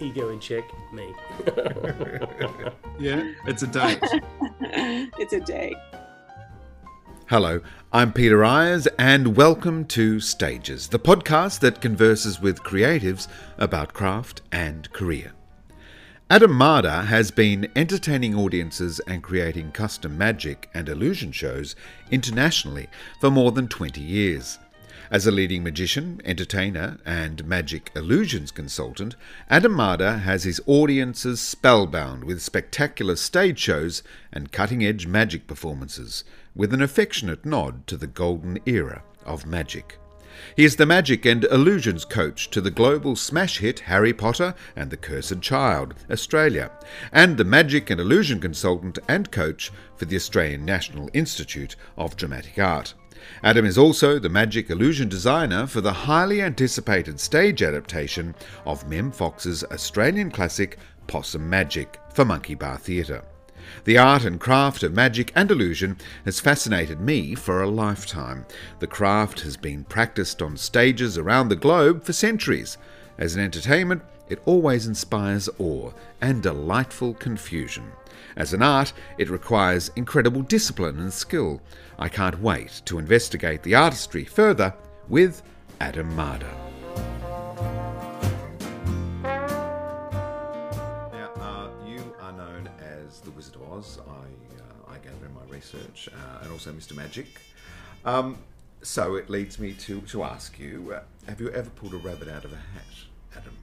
Ego in check, me. yeah, it's a date. it's a date. Hello, I'm Peter Ayres, and welcome to Stages, the podcast that converses with creatives about craft and career. Adam Mada has been entertaining audiences and creating custom magic and illusion shows internationally for more than 20 years. As a leading magician, entertainer, and magic illusions consultant, Adam Mada has his audiences spellbound with spectacular stage shows and cutting edge magic performances, with an affectionate nod to the golden era of magic. He is the magic and illusions coach to the global smash hit Harry Potter and the Cursed Child, Australia, and the magic and illusion consultant and coach for the Australian National Institute of Dramatic Art. Adam is also the magic illusion designer for the highly anticipated stage adaptation of Mem Fox's Australian classic Possum Magic for Monkey Baa Theatre. The art and craft of magic and illusion has fascinated me for a lifetime. The craft has been practiced on stages around the globe for centuries. As an entertainment, it always inspires awe and delightful confusion. As an art, it requires incredible discipline and skill. I can't wait to investigate the artistry further with Adam Mada. Now, uh, you are known as the Wizard of Oz, I, uh, I gather in my research, uh, and also Mr. Magic. Um, so it leads me to, to ask you uh, have you ever pulled a rabbit out of a hat, Adam?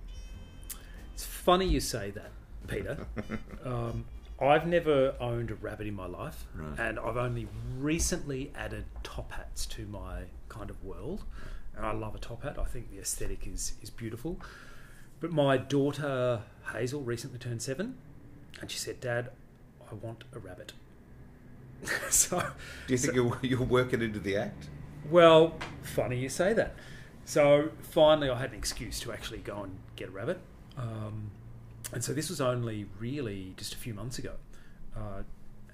It's funny you say that, Peter. um, I've never owned a rabbit in my life, right. and I've only recently added top hats to my kind of world. And I love a top hat. I think the aesthetic is is beautiful. But my daughter Hazel recently turned seven, and she said, "Dad, I want a rabbit." so, do you think so, you'll you'll work it into the act? Well, funny you say that. So finally, I had an excuse to actually go and get a rabbit. Um, and so this was only really just a few months ago. Uh,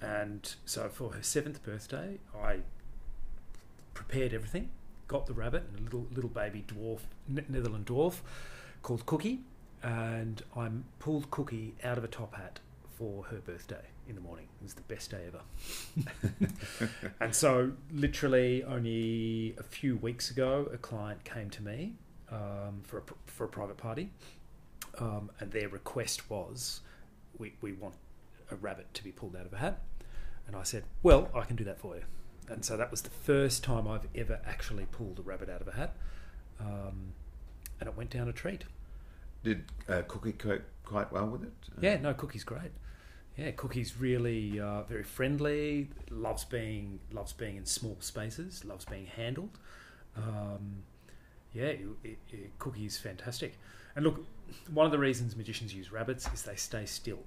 and so for her seventh birthday, I prepared everything, got the rabbit and a little little baby dwarf, Netherland dwarf, called Cookie, and I pulled Cookie out of a top hat for her birthday in the morning. It was the best day ever. and so, literally, only a few weeks ago, a client came to me um, for a, for a private party um, and their request was, we, we want a rabbit to be pulled out of a hat. And I said, well, I can do that for you. And so that was the first time I've ever actually pulled a rabbit out of a hat. Um, and it went down a treat. Did uh, Cookie cope quite well with it? Uh, yeah, no, Cookie's great. Yeah, Cookie's really uh, very friendly. Loves being loves being in small spaces. Loves being handled. Um, yeah, it, it, it, Cookie's fantastic. And look, one of the reasons magicians use rabbits is they stay still.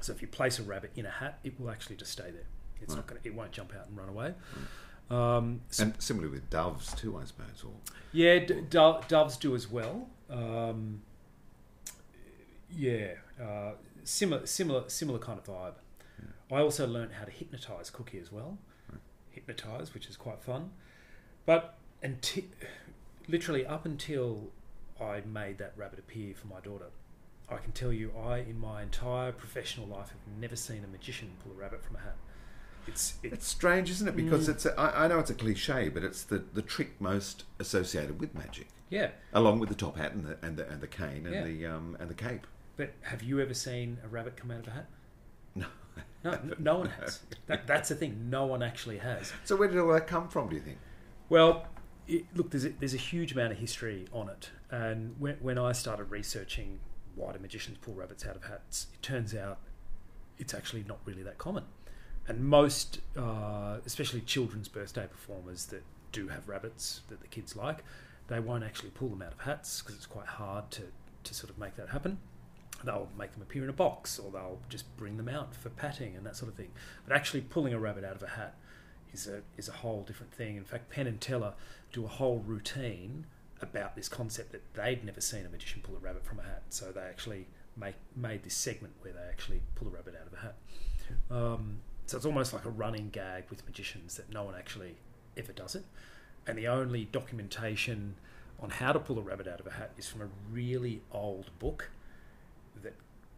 So if you place a rabbit in a hat, it will actually just stay there. It's right. not going. It won't jump out and run away. Right. Um, so and similarly with doves too, I suppose. Or yeah, d- do- doves do as well. Um, yeah, uh, similar, similar, similar kind of vibe. Yeah. I also learned how to hypnotize Cookie as well. Right. hypnotized, which is quite fun. But until, literally up until I made that rabbit appear for my daughter, I can tell you, I in my entire professional life have never seen a magician pull a rabbit from a hat. It's It's strange, isn't it? Because Mm. it's a, I, I know it's a cliche, but it's the, the trick most associated with magic. Yeah. Along with the top hat and the and the, and the cane and Yeah. the um, and the cape. But have you ever seen a rabbit come out of a hat? No. No, no one has. That, that's the thing. No one actually has. So where did all that come from? Do you think? Well, it, look, there's a, there's a huge amount of history on it, and when, when I started researching why do magicians pull rabbits out of hats, it turns out it's actually not really that common. And most, uh, especially children's birthday performers that do have rabbits that the kids like, they won't actually pull them out of hats because it's quite hard to, to sort of make that happen. They'll make them appear in a box or they'll just bring them out for patting and that sort of thing. But actually pulling a rabbit out of a hat is a is a whole different thing. In fact, Penn and Teller do a whole routine about this concept that they'd never seen a magician pull a rabbit from a hat. So they actually make made this segment where they actually pull a rabbit out of a hat. Um, so it's almost like a running gag with magicians that no one actually ever does it. And the only documentation on how to pull a rabbit out of a hat is from a really old book that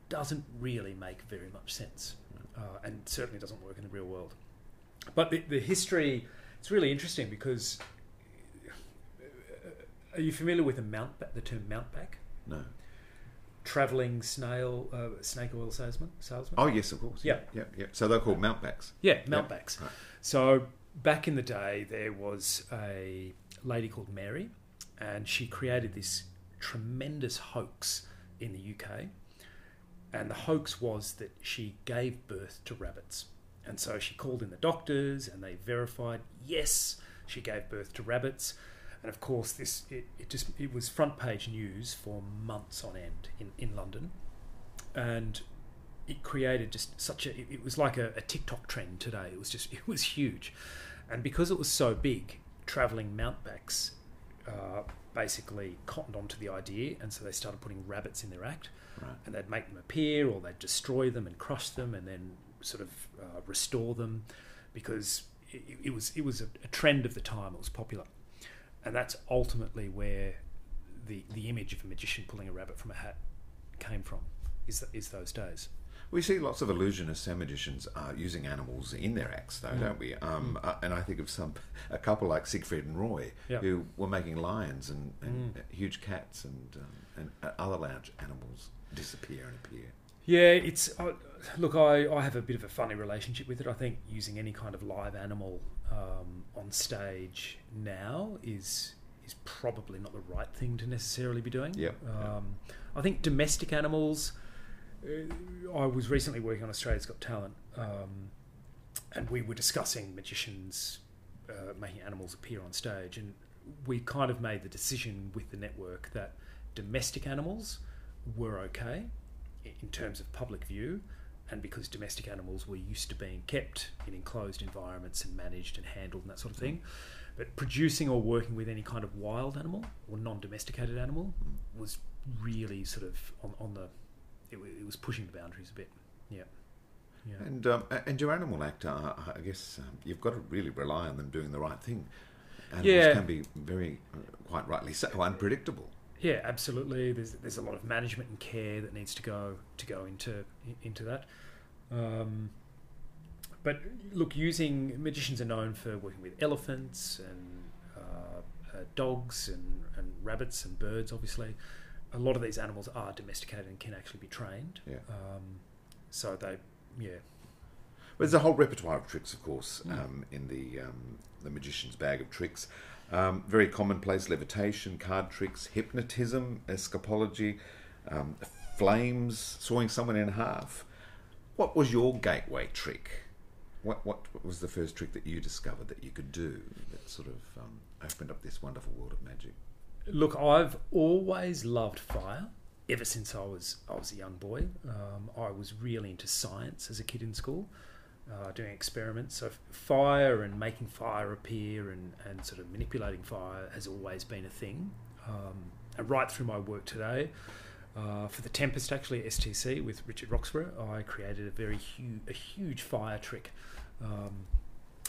doesn't really make very much sense uh, and certainly doesn't work in the real world. But the, the history, it's really interesting because are you familiar with the mount the term mountebank? No. Traveling snail, uh, snake oil salesman. Salesman. Oh yes, of course. Yeah, yeah, yeah. So they're called mountebanks. Yeah, mountebanks. Right. So back in the day, there was a lady called Mary, and she created this tremendous hoax in the UK. And the hoax was that she gave birth to rabbits. And so she called in the doctors, and they verified yes, she gave birth to rabbits. And of course, this it, it just it was front page news for months on end in, in London, and it created just such a it, it was like a, a TikTok trend today. It was just it was huge, and because it was so big, traveling mountebanks uh, basically cottoned onto the idea, and so they started putting rabbits in their act, Right. and they'd make them appear, or they'd destroy them and crush them, and then sort of uh, restore them, because it, it was it was a, a trend of the time. It was popular, and that's ultimately where the the image of a magician pulling a rabbit from a hat came from. Is is those days. We see lots of illusionists and magicians uh, using animals in their acts, though, Mm. don't we? Um, uh, and I think of some a couple like Siegfried and Roy, Yeah. who were making lions and, and Mm. huge cats and um, and uh, other large animals disappear and appear. Yeah, it's uh, look. I, I have a bit of a funny relationship with it. I think using any kind of live animal um, on stage now is is probably not the right thing to necessarily be doing. Yep, Um, I think domestic animals. Uh, I was recently working on Australia's Got Talent, um, and we were discussing magicians uh, making animals appear on stage, and we kind of made the decision with the network that domestic animals were okay in terms of public view, and because domestic animals were used to being kept in enclosed environments and managed and handled and that sort of thing. But producing or working with any kind of wild animal or non-domesticated animal was really sort of on, on the it, it was pushing the boundaries a bit. Yeah. Yeah. And um, and your animal actor, uh, I guess um, you've got to really rely on them doing the right thing. Animals Yeah. can be very, uh, quite rightly so, unpredictable. Yeah, absolutely. There's there's a lot of management and care that needs to go to go into into that. Um, but look, using magicians are known for working with elephants and uh, uh, dogs and, and rabbits and birds. Obviously, a lot of these animals are domesticated and can actually be trained. Yeah. Um, so they, yeah. Well, there's a whole repertoire of tricks, of course, Mm. um, in the um, the magician's bag of tricks. Um, very commonplace levitation, card tricks, hypnotism, escapology, um, flames, sawing someone in half. What was your gateway trick? What, what was the first trick that you discovered that you could do that sort of um, opened up this wonderful world of magic? Look, I've always loved fire. Ever since I was I was a young boy, um, I was really into science as a kid in school, uh, doing experiments. So fire and making fire appear and, and sort of manipulating fire has always been a thing. Um, and right through my work today, uh, for the Tempest actually STC with Richard Roxburgh, I created a very huge a huge fire trick. Um,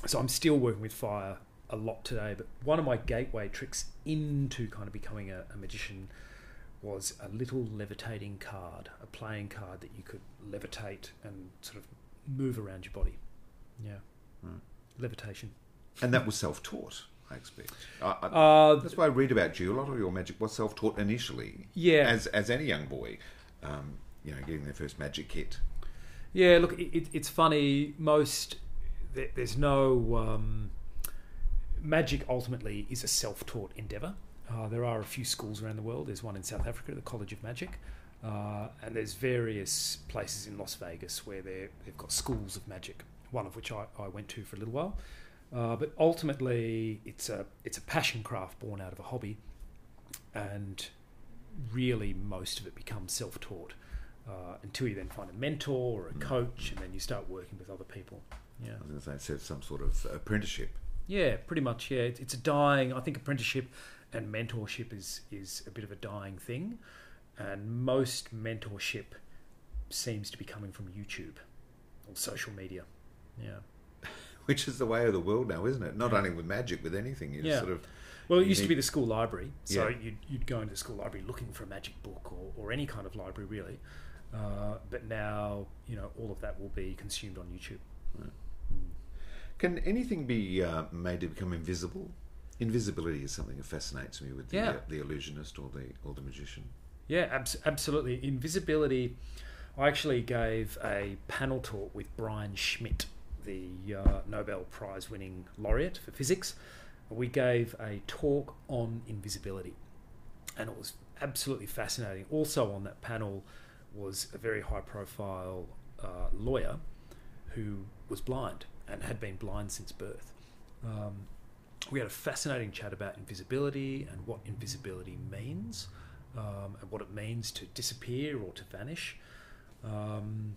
so I'm still working with fire a lot today. But one of my gateway tricks into kind of becoming a, a magician was a little levitating card, a playing card that you could levitate and sort of move around your body. Yeah, Right. levitation. And that was self-taught, I expect. I, I, Uh, that's why I read about you. A lot of your magic was self-taught initially. Yeah. As as any young boy, um, you know, getting their first magic kit. Yeah, look, it, it, it's funny. Most there, there's no um, magic. Ultimately, is a self-taught endeavor. Uh, there are a few schools around the world. There's one in South Africa, the College of Magic, uh, and there's various places in Las Vegas where they they've got schools of magic. One of which I, I went to for a little while. Uh, but ultimately, it's a it's a passion craft born out of a hobby, and really most of it becomes self-taught uh, until you then find a mentor or a coach, and then you start working with other people. Yeah, I was going to say, it's some sort of apprenticeship. yeah, pretty much. Yeah, It- it's a dying. I think apprenticeship and mentorship is is a bit of a dying thing, and most mentorship seems to be coming from YouTube or social media. Yeah. Which is the way of the world now, isn't it? Not Yeah. only with magic, with anything. You yeah. sort of. well, it used to be the school library, so Yeah. you'd, you'd go into the school library looking for a magic book or, or any kind of library, really. Uh, but now, you know, all of that will be consumed on YouTube. Can anything be uh, made to become invisible? Invisibility is something that fascinates me with the, Yeah. uh, the illusionist or the or the magician. Yeah, abs- absolutely. Invisibility. I actually gave a panel talk with Brian Schmidt, the uh, Nobel Prize winning laureate for physics. We gave a talk on invisibility, and it was absolutely fascinating. Also, on that panel was a very high profile uh, lawyer who was blind and had been blind since birth. Um, we had a fascinating chat about invisibility and what invisibility means, um, and what it means to disappear or to vanish. Um,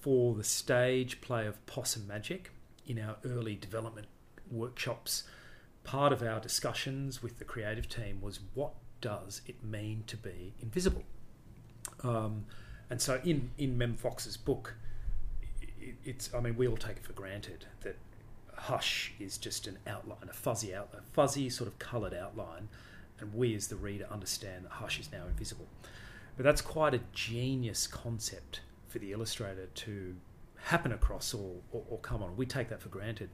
for the stage play of Possum Magic in our early development workshops, part of our discussions with the creative team was what does it mean to be invisible? Um, and so in, in Mem Fox's book, it, it's I mean we all take it for granted that hush is just an outline, a fuzzy outline, a fuzzy sort of coloured outline, and we as the reader understand that hush is now invisible. But that's quite a genius concept for the illustrator to happen across or, or, or come on. We take that for granted.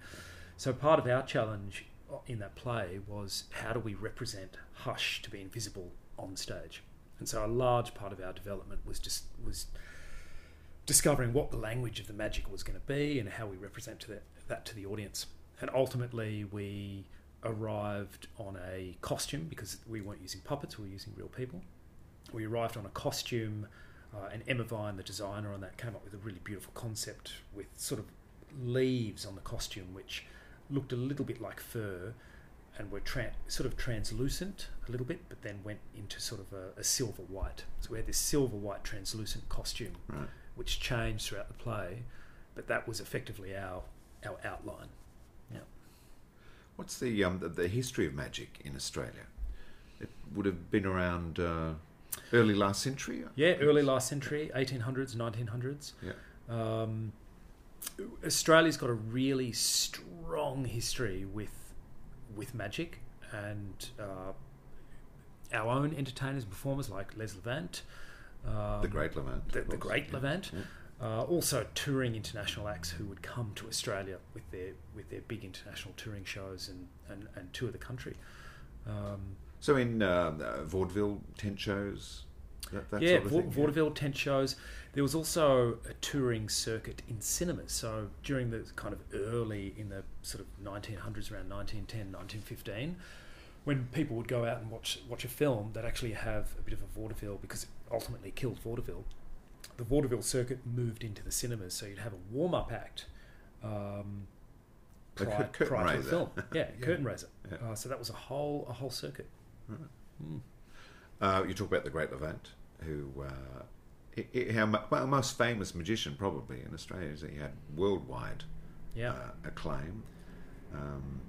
So part of our challenge in that play was how do we represent hush to be invisible on stage? And so a large part of our development was just was discovering what the language of the magic was going to be and how we represent to that, that to the audience. And ultimately, we arrived on a costume because we weren't using puppets; we were using real people. We arrived on a costume, uh, and Emma Vine, the designer on that, came up with a really beautiful concept with sort of leaves on the costume, which looked a little bit like fur, and were tra- sort of translucent a little bit, but then went into sort of a, a silver white. So we had this silver white translucent costume, Right. which changed throughout the play, but that was effectively our our outline. What's the, um, the the history of magic in Australia? It would have been around uh, early last century. Yeah, early last century, 1800s, 1900s. Yeah. Um, Australia's got a really strong history with with magic and uh, our own entertainers and performers like Les Levant. Um, The Great Levant, The, the Great yeah, Levant. yeah. Uh, also touring international acts who would come to Australia with their with their big international touring shows and, and, and tour the country. Um, So in um, uh, vaudeville tent shows, that, that yeah, sort of va- thing. vaudeville tent shows. There was also a touring circuit in cinemas. So during the kind of early in the sort of 1900s, around 1910, 1915, when people would go out and watch watch a film, they'd actually have a bit of a vaudeville because it ultimately killed vaudeville. The vaudeville circuit moved into the cinemas, so you'd have a warm up act. Um, prior, cur- prior to the film, yeah, Yeah. curtain raiser. Yeah. Uh, so that was a whole a whole circuit. Right. Mm. Uh, you talk about the Great Levant, who uh, how well, most famous magician probably in Australia. Is he had worldwide Yeah. uh, acclaim. Um,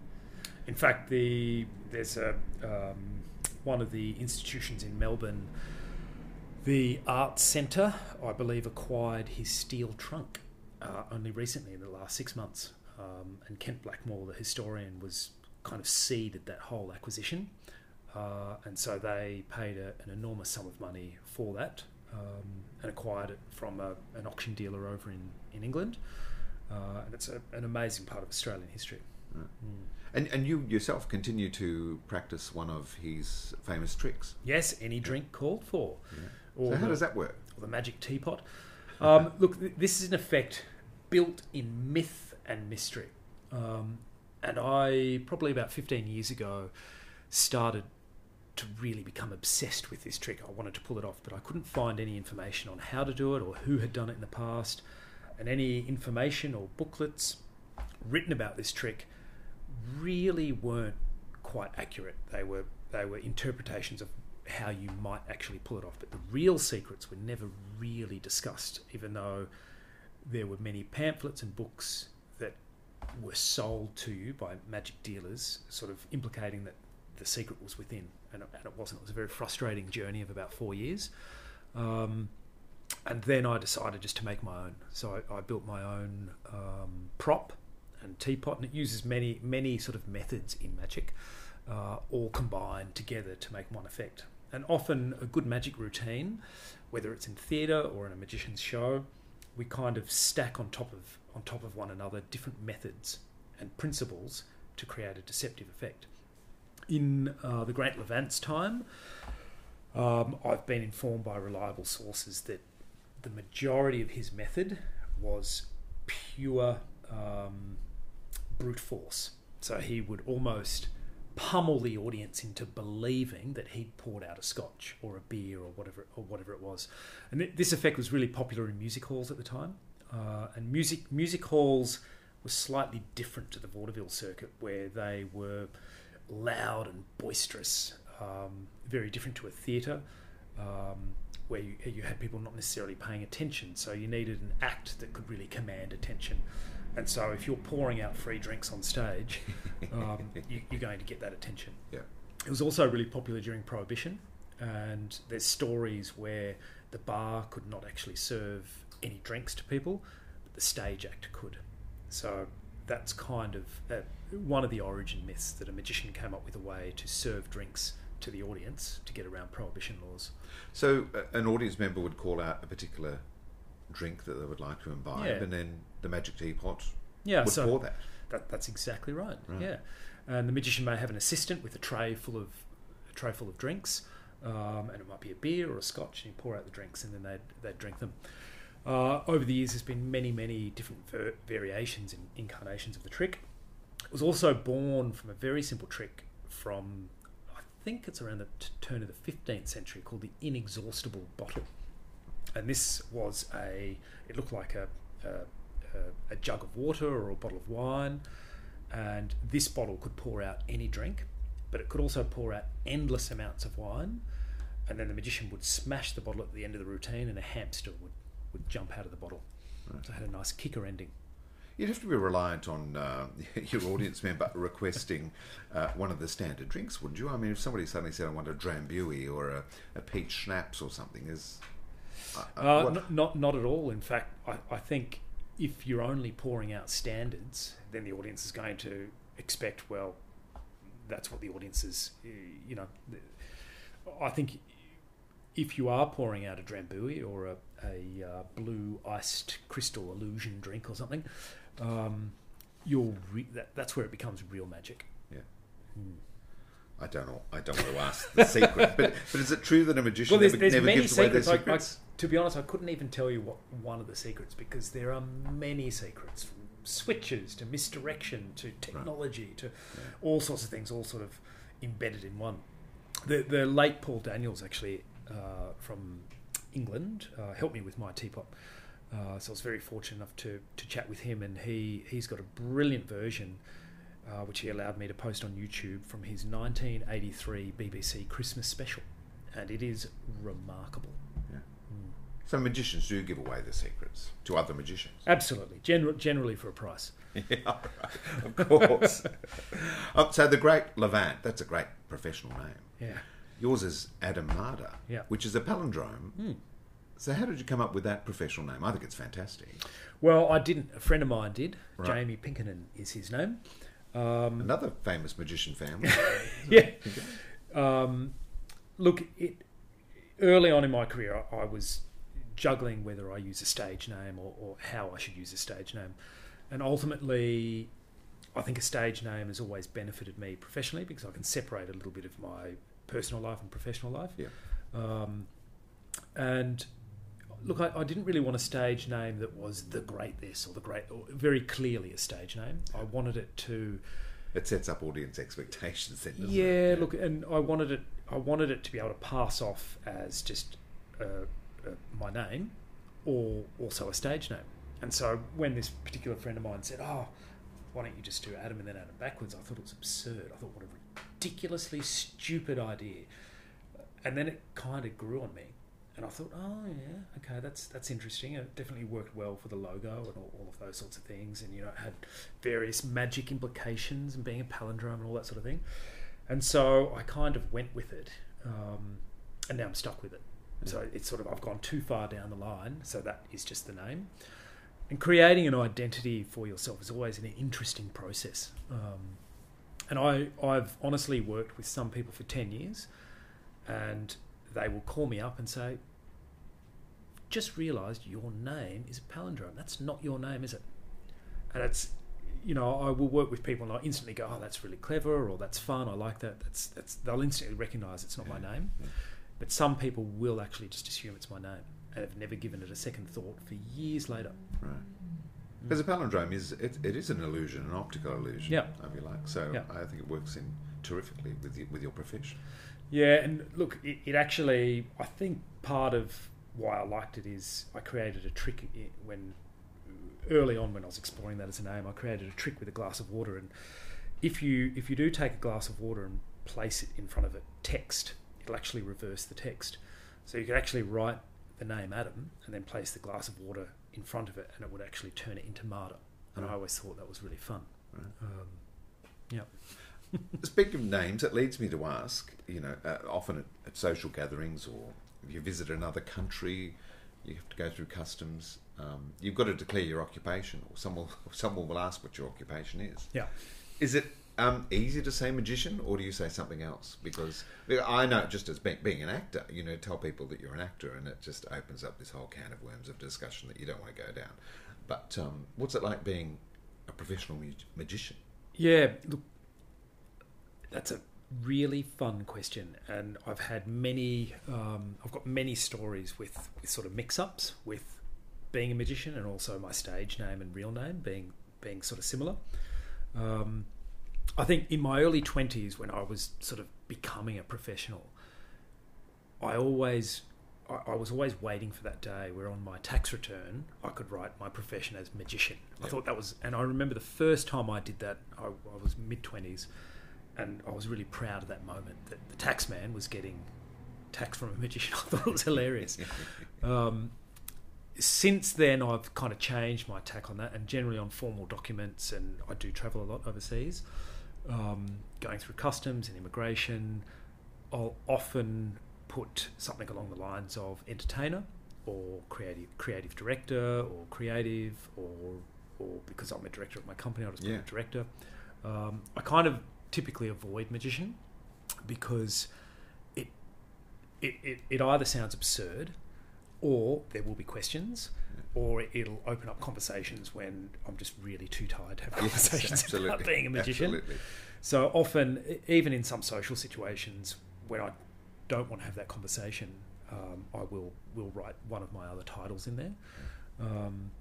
In fact, the there's a um, one of the institutions in Melbourne, the Art Centre, I believe, acquired his steel trunk uh, only recently in the last six months. Um, and Ken Blackmore, the historian, was kind of seeded that whole acquisition. Uh, and so they paid a, an enormous sum of money for that um, and acquired it from a, an auction dealer over in, in England. Uh, and it's a, an amazing part of Australian history. Right. Mm. And, and you yourself continue to practice one of his famous tricks. Yes, any drink called for. Yeah. So how the, does that work? Or the magic teapot. Um, look, th- this is in effect built in myth and mystery. Um, and I, probably about 15 years ago, started to really become obsessed with this trick. I wanted to pull it off, but I couldn't find any information on how to do it or who had done it in the past. And any information or booklets written about this trick really weren't quite accurate. They were they were interpretations of how you might actually pull it off, but the real secrets were never really discussed, even though there were many pamphlets and books that were sold to you by magic dealers, sort of implicating that the secret was within, and it, and it wasn't. It was a very frustrating journey of about four years. Um, and then I decided just to make my own. So I, I built my own um, prop and teapot, and it uses many, many sort of methods in magic, uh, all combined together to make one effect. And often a good magic routine, whether it's in theatre or in a magician's show, we kind of stack on top of on top of one another different methods and principles to create a deceptive effect. In uh, the Great Levant's time, um, I've been informed by reliable sources that the majority of his method was pure um, brute force. So he would almost pummel the audience into believing that he'd poured out a scotch or a beer or whatever or whatever it was. And th- this effect was really popular in music halls at the time. Uh, and music music halls were slightly different to the vaudeville circuit, where they were loud and boisterous, um, very different to a theatre. Um, where you, you had people not necessarily paying attention, so you needed an act that could really command attention. And so, if you're pouring out free drinks on stage, um, you, are going to get that attention. Yeah. It was also really popular during Prohibition, and there's stories where the bar could not actually serve any drinks to people, but the stage act could. So that's kind of uh, one of the origin myths that a magician came up with a way to serve drinks to the audience to get around prohibition laws. So uh, an audience member would call out a particular drink that they would like to imbibe, Yeah. and then the magic teapot Yeah, would so pour that. that. That's exactly right. Right. Yeah, and the magician may have an assistant with a tray full of a tray full of drinks, um, and it might be a beer or a scotch, and you pour out the drinks, and then they'd they'd drink them. Uh, over the years, there's been many, many different ver- variations and incarnations of the trick. It was also born from a very simple trick from, I think it's around the t- turn of the 15th century, called the inexhaustible bottle. And this was a, it looked like a, a, a, jug of water or a bottle of wine. And this bottle could pour out any drink, but it could also pour out endless amounts of wine. And then the magician would smash the bottle at the end of the routine, and a hamster would, would jump out of the bottle. So it had a nice kicker ending. You'd have to be reliant on uh, your audience member requesting uh, one of the standard drinks, wouldn't you? I mean, if somebody suddenly said, "I want a drambuie or a, a peach schnapps or something," is uh, Uh, n- not not at all. In fact, I, I think if you're only pouring out standards, then the audience is going to expect. Well, that's what the audience is. You know, I think if you are pouring out a drambuie or a, a uh, blue iced crystal illusion drink or something, um, you'll re- that, that's where it becomes real magic. Yeah. Hmm. I don't know. I don't want to ask the secret, but but is it true that a magician Well, there's, never, there's never gives away their secrets. I- I- to be honest, I couldn't even tell you what one of the secrets because there are many secrets from switches to misdirection to technology to all sorts of things, all sort of embedded in one. The the late Paul Daniels actually uh, from England uh, helped me with my teapot. Uh, so I was very fortunate enough to, to chat with him, and he, he's got a brilliant version uh, which he allowed me to post on YouTube from his 1983 BBC Christmas special, and it is remarkable. Yeah. So magicians do give away their secrets to other magicians. Absolutely, Gener- generally for a price. Yeah, right, of course. um, so the Great Levant, that's a great professional name. Yeah. Yours is Adam Mada, Yeah. which is a palindrome. Hmm. So, how did you come up with that professional name? I think it's fantastic. Well, I didn't. A friend of mine did. Right. Jamie Pinkerton is his name. Um, Another famous magician family. yeah. Um, look, it, early on in my career, I, I was juggling whether I use a stage name or, or how I should use a stage name. And ultimately, I think a stage name has always benefited me professionally because I can separate a little bit of my personal life and professional life. Yeah. Um, and look, I, I, didn't really want a stage name that was the great this or the great, or very clearly a stage name. I wanted it to. It sets up audience expectations, then. Yeah, it? yeah, look, and I wanted it. I wanted it to be able to pass off as just uh, uh, my name, or also a stage name. And so when this particular friend of mine said, "Oh, why don't you just do Adam and then Adam backwards?" I thought it was absurd. I thought, what a ridiculously stupid idea. And then it kind of grew on me and I thought, oh yeah, okay, that's that's interesting. It definitely worked well for the logo and all, all, of those sorts of things, and you know, it had various magic implications and being a palindrome and all that sort of thing. And so I kind of went with it, um, and now I'm stuck with it. Yeah. So it's sort of I've gone too far down the line, so that is just the name. And creating an identity for yourself is always an interesting process. Um, and I I've honestly worked with some people for ten years, and they will call me up and say, just realised your name is a palindrome. That's not your name, is it? And it's, you know, I will work with people and I instantly go, oh, that's really clever, or that's fun. I like that. That's that's. They'll instantly recognise it's not my name. But some people will actually just assume it's my name and have never given it a second thought for years later. Right. Mm. Because a palindrome is it, it is an illusion, an optical illusion, yeah. if you like. So yeah. I think it works in terrifically with with your profession. Yeah, and look, it, it actually, I think part of why I liked it is I created a trick when early on when I was exploring that as a name. I created a trick with a glass of water, and if you if you do take a glass of water and place it in front of a text, it'll actually reverse the text. So you could actually write the name Adam and then place the glass of water in front of it, and it would actually turn it into Mada. And right. I always thought that was really fun. Right. Um, yeah. Speaking of names, it leads me to ask, you know, uh, often at, at, social gatherings or you visit another country, you have to go through customs. Um, you've got to declare your occupation, or someone someone will ask what your occupation is. Yeah. Is it um, easy to say magician, or do you say something else? Because I know just as being, being, an actor, you know, tell people that you're an actor, and it just opens up this whole can of worms of discussion that you don't want to go down. But um, what's it like being a professional magician? Yeah, look, that's a really fun question, and I've had many. Um, I've got many stories with, with sort of mix-ups with being a magician, and also my stage name and real name being being sort of similar. Um, I think in my early twenties, when I was sort of becoming a professional, I always I, was always waiting for that day where on my tax return I could write my profession as magician. I thought that was, and I remember the first time I did that, I, I was mid twenties, and I was really proud of that moment that the tax man was getting tax from a magician. I thought it was hilarious. um, since then, I've kind of changed my tack on that, and generally on formal documents, and I do travel a lot overseas, um, going through customs and immigration. I'll often put something along the lines of entertainer, or creative creative director, or creative, or or because I'm a director of my company, I'll just yeah. put director. Um, I kind of typically avoid magician because it, it, it, it either sounds absurd or there will be questions or it'll open up conversations when I'm just really too tired to have conversations yes, about being a magician. Absolutely. So often, even in some social situations, when I don't want to have that conversation, um, I will will write one of my other titles in there. Um,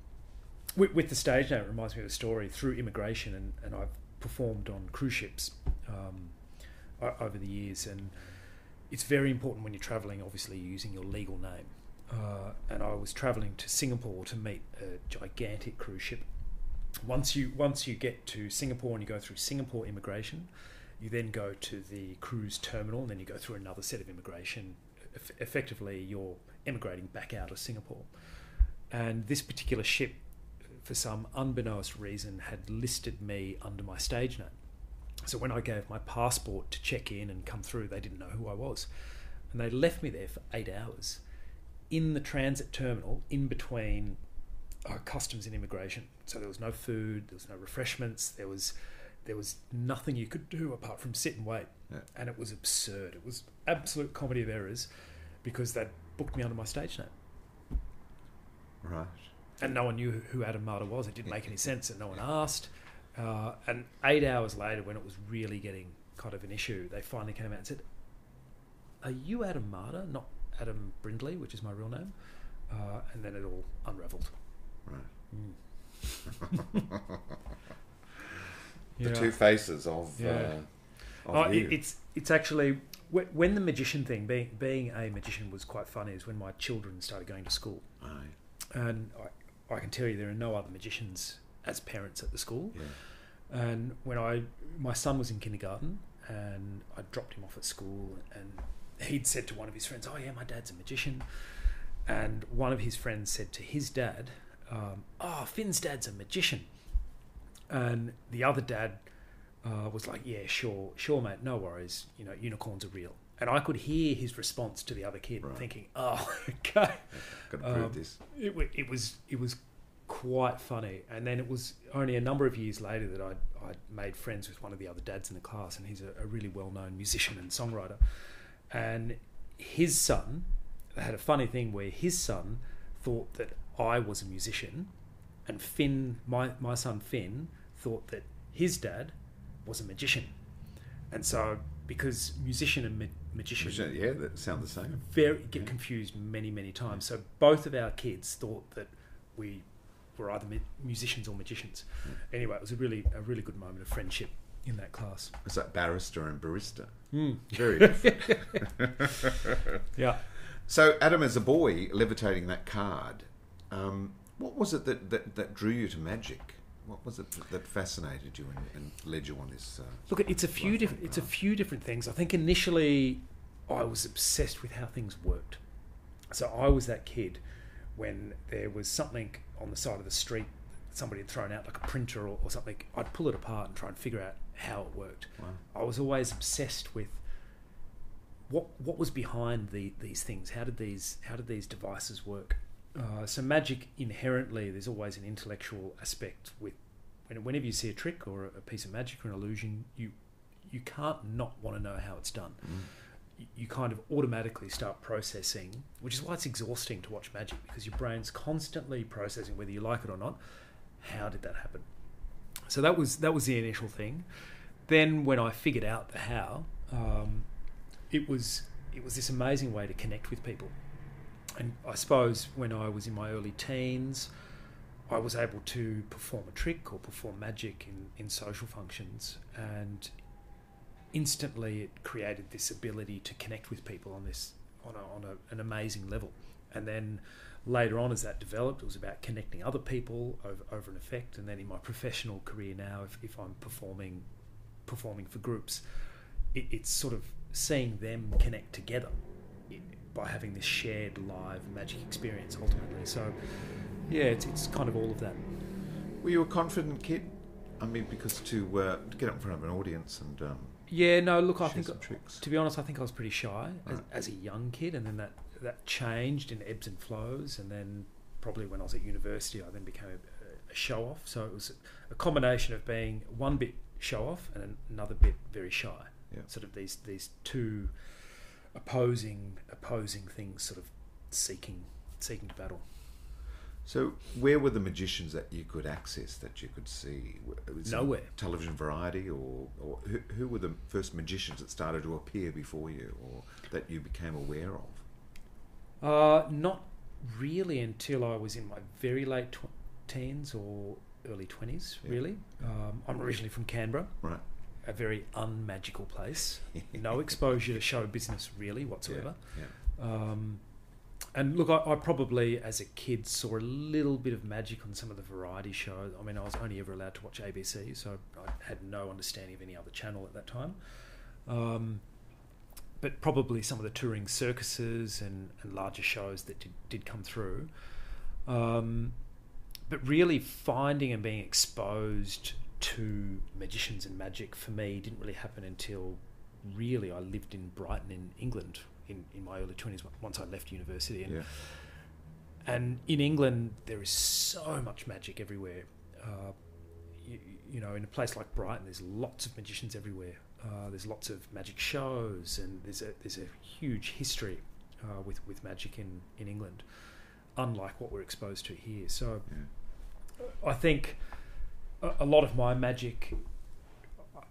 with, with, the stage name, it reminds me of a story through immigration, and, and I've performed on cruise ships um, over the years, and it's very important when you're traveling. Obviously, using your legal name. Uh, and I was traveling to Singapore to meet a gigantic cruise ship. Once you once you get to Singapore and you go through Singapore immigration, you then go to the cruise terminal, and then you go through another set of immigration. Eff- effectively, you're emigrating back out of Singapore. And this particular ship for some unbeknownst reason, had listed me under my stage name. So when I gave my passport to check in and come through, they didn't know who I was. And they left me there for eight hours in the transit terminal in between uh, customs and immigration. So there was no food, there was no refreshments, there was there was nothing you could do apart from sit and wait, Yeah. and it was absurd. It was absolute comedy of errors because they'd booked me under my stage name, Right. And no one knew who- who Adam Mada was. It didn't make any sense, and no one asked. Uh, and eight hours later, when it was really getting kind of an issue, they finally came out and said, "Are you Adam Mada, not Adam Brindley, which is my real name?" Uh, and then it all unravelled. Right. Mm. The Yeah. two faces of. Yeah. Uh, of Oh, you. it, it's it's actually when the magician thing, being being a magician, was quite funny. Is when my children started going to school, Aye. and I, can tell you there are no other magicians as parents at the school. Yeah. And when I my son was in kindergarten, and I dropped him off at school, and he'd said to one of his friends, "Oh yeah, my dad's a magician," and one of his friends said to his dad, um, "Oh, Finn's dad's a magician," and the other dad uh, was like, "Yeah, sure, sure, mate, no worries. You know, unicorns are real." And I could hear his response to the other kid, thinking, "Oh, okay, Gotta prove Um, this. It, it was it was quite funny, and then it was only a number of years later that I I made friends with one of the other dads in the class, and he's a, a really well known musician and songwriter, and his son had a funny thing where his son thought that I was a musician, and Finn, my my son Finn, thought that his dad was a magician, and so because musician and ma- magician, Magician, yeah, that sound the same. very get confused many many times. So both of our kids thought that we were either musicians or magicians. Anyway, it was a really a really good moment of friendship in that class. It's like barrister and barista. Mm. Very different. Yeah. So, Adam, as a boy, levitating that card, um, what was it that, that, that drew you to magic? What was it that, fascinated you and, and led you on this? Uh, Look, it's a few different. It's a few different things. I think initially, I was obsessed with how things worked. So I was that kid when there was something on the side of the street somebody had thrown out, like a printer or, or something. I'd pull it apart and try and figure out how it worked. I was always obsessed with what what was behind the, these things. How did these how did these devices work? Uh, so magic inherently, there's always an intellectual aspect with whenever you see a trick or a piece of magic or an illusion, you you can't not want to know how it's done. You- You kind of automatically start processing, which is why it's exhausting to watch magic because your brain's constantly processing whether you like it or not. How did that happen? So that was that was the initial thing. Then when I figured out the how, um, it was it was this amazing way to connect with people. And I suppose when I was in my early teens, I was able to perform a trick or perform magic in, in social functions, and instantly it created this ability to connect with people on this on, a, on a, an amazing level. And then later on, as that developed, it was about connecting other people over, over an effect. And then in my professional career now, if, if I'm performing performing for groups, it, it's sort of seeing them connect together by having this shared live magic experience ultimately. So, yeah, it's, it's kind of all of that. were you a confident kid? I mean, because to, uh, to get up in front of an audience and um, Yeah, no, look, I think, tricks. to be honest, I think I was pretty shy as, Right. as a young kid, and then that, that changed in ebbs and flows, and then probably when I was at university, I then became a, a show off. So it was a combination of being one bit show off and another bit very shy. Yeah. Sort of these these two opposing opposing things, sort of seeking seeking to battle. So, where were the magicians that you could access, that you could see? Was Nowhere. Television variety, or, or who, who were the first magicians that started to appear before you, or that you became aware of? Uh, not really until I was in my very late tw- teens or early 20s, Yeah. really. Um, I'm originally from Canberra, Right. A very unmagical place. no exposure to show business, really, whatsoever. Yeah. Um, and look, I, I probably, as a kid, saw a little bit of magic on some of the variety shows. I mean, I was only ever allowed to watch ABC, so I had no understanding of any other channel at that time. Um, but probably some of the touring circuses and, and larger shows that did, did come through. Um, but really, finding and being exposed to magicians and magic for me didn't really happen until really I lived in Brighton in England in, in my early twenties once I left university and Yeah. and in England there is so much magic everywhere. Uh, you, you know, in a place like Brighton, there's lots of magicians everywhere. Uh, there's lots of magic shows, and there's a there's a huge history uh, with with magic in in England, unlike what we're exposed to here. So, I think a, lot of my magic,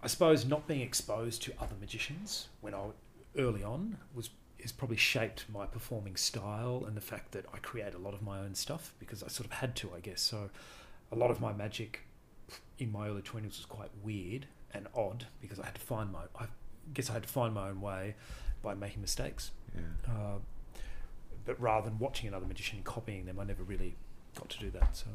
I suppose, not being exposed to other magicians when I early on was has probably shaped my performing style and the fact that I create a lot of my own stuff because I sort of had to, I guess. So, a lot of my magic in my early twenties was quite weird and odd because I had to find my I guess I had to find my own way by making mistakes. Yeah. Uh, but rather than watching another magician and copying them, I never really got to do that. So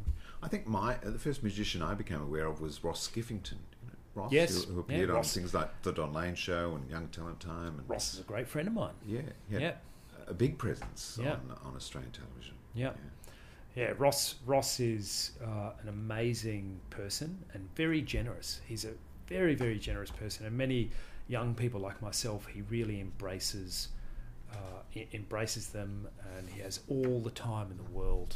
I think my uh, the first magician I became aware of was Ross Skiffington. You know, Ross, Yes, who, who yeah, appeared on Ross. things like the Don Lane Show and Young Talent Time. And Ross is a great friend of mine. Yeah, Yeah. a big presence Yeah. on, on Australian television. Yeah. Yeah, Ross Ross is uh, an amazing person and very generous. He's a very very generous person, and many young people like myself, he really embraces uh, embraces them, and he has all the time in the world,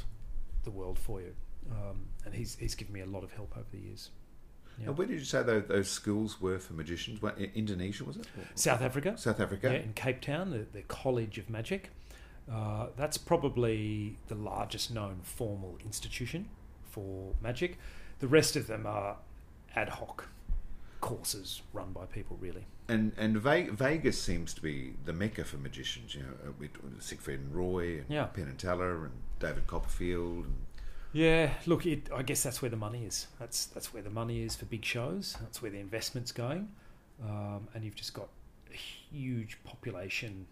the world for you. Um, and he's he's given me a lot of help over the years. Yeah. And where did you say those, those schools were for magicians? What, Indonesia was it? South Africa. South Africa. Yeah, in Cape Town, the, the College of Magic. Uh, that's probably the largest known formal institution for magic. The rest of them are ad hoc courses run by people, really. And and Ve- Vegas seems to be the mecca for magicians. You know, uh, with with Siegfried and Roy and Yeah. Penn and Teller and David Copperfield. And Yeah, look, it, I guess that's where the money is. That's that's where the money is for big shows. That's where the investment's going, um, and you've just got a huge population,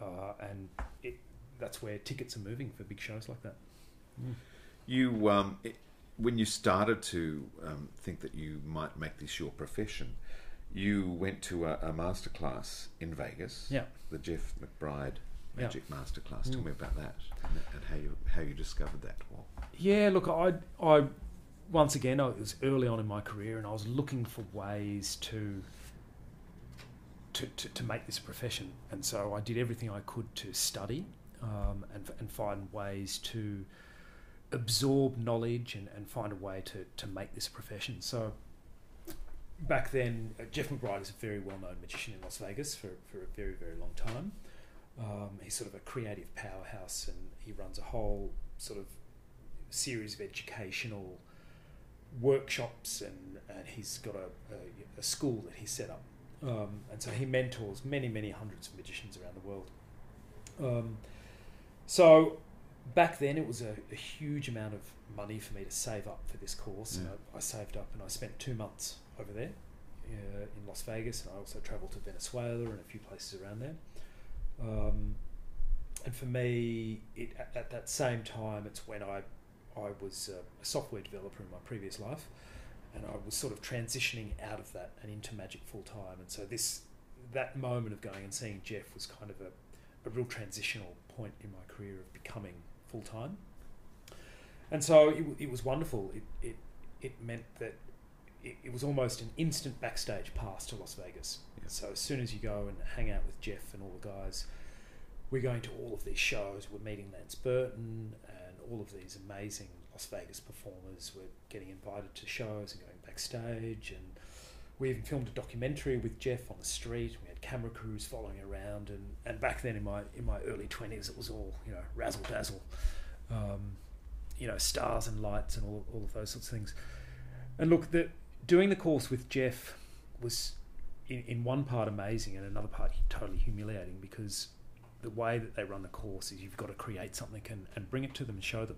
uh, and it, that's where tickets are moving for big shows like that. Mm. You, um, it, when you started to um, think that you might make this your profession, you went to a, a masterclass in Vegas. Yeah. The Jeff McBride Yeah. Magic Masterclass. Tell Mm. me about that and, how you how you discovered that. Yeah, look, I, I, once again, I it was early on in my career, and I was looking for ways to, to, to, to make this a profession, and so I did everything I could to study, um, and and find ways to absorb knowledge and, and find a way to, to make this a profession. So back then, uh, Jeff McBride is a very well known magician in Las Vegas for, for a very, very long time. Um, he's sort of a creative powerhouse and he runs a whole sort of series of educational workshops and, and he's got a, a, a school that he set up. Um, and so he mentors many, many hundreds of magicians around the world. Um, so back then it was a, a huge amount of money for me to save up for this course. And Yeah. I, I saved up and I spent two months over there uh, in Las Vegas, and I also travelled to Venezuela and a few places around there. Um, and for me, it, at, at that same time, it's when I I was a, software developer in my previous life, and I was sort of transitioning out of that and into magic full time. And so this that moment of going and seeing Jeff was kind of a, a real transitional point in my career of becoming full time. And so it, it was wonderful. It, it it meant that it, it was almost an instant backstage pass to Las Vegas. So as soon as you go and hang out with Jeff and all the guys, we're going to all of these shows. We're meeting Lance Burton and all of these amazing Las Vegas performers. We're getting invited to shows and going backstage. And we even filmed a documentary with Jeff on the street. We had camera crews following around. And, and back then in my in my early twenties, it was all you know razzle dazzle, um, you know stars and lights and all all of those sorts of things. And look, the, doing the course with Jeff was in, in one part amazing and another part totally humiliating because the way that they run the course is you've got to create something and, and bring it to them and show them.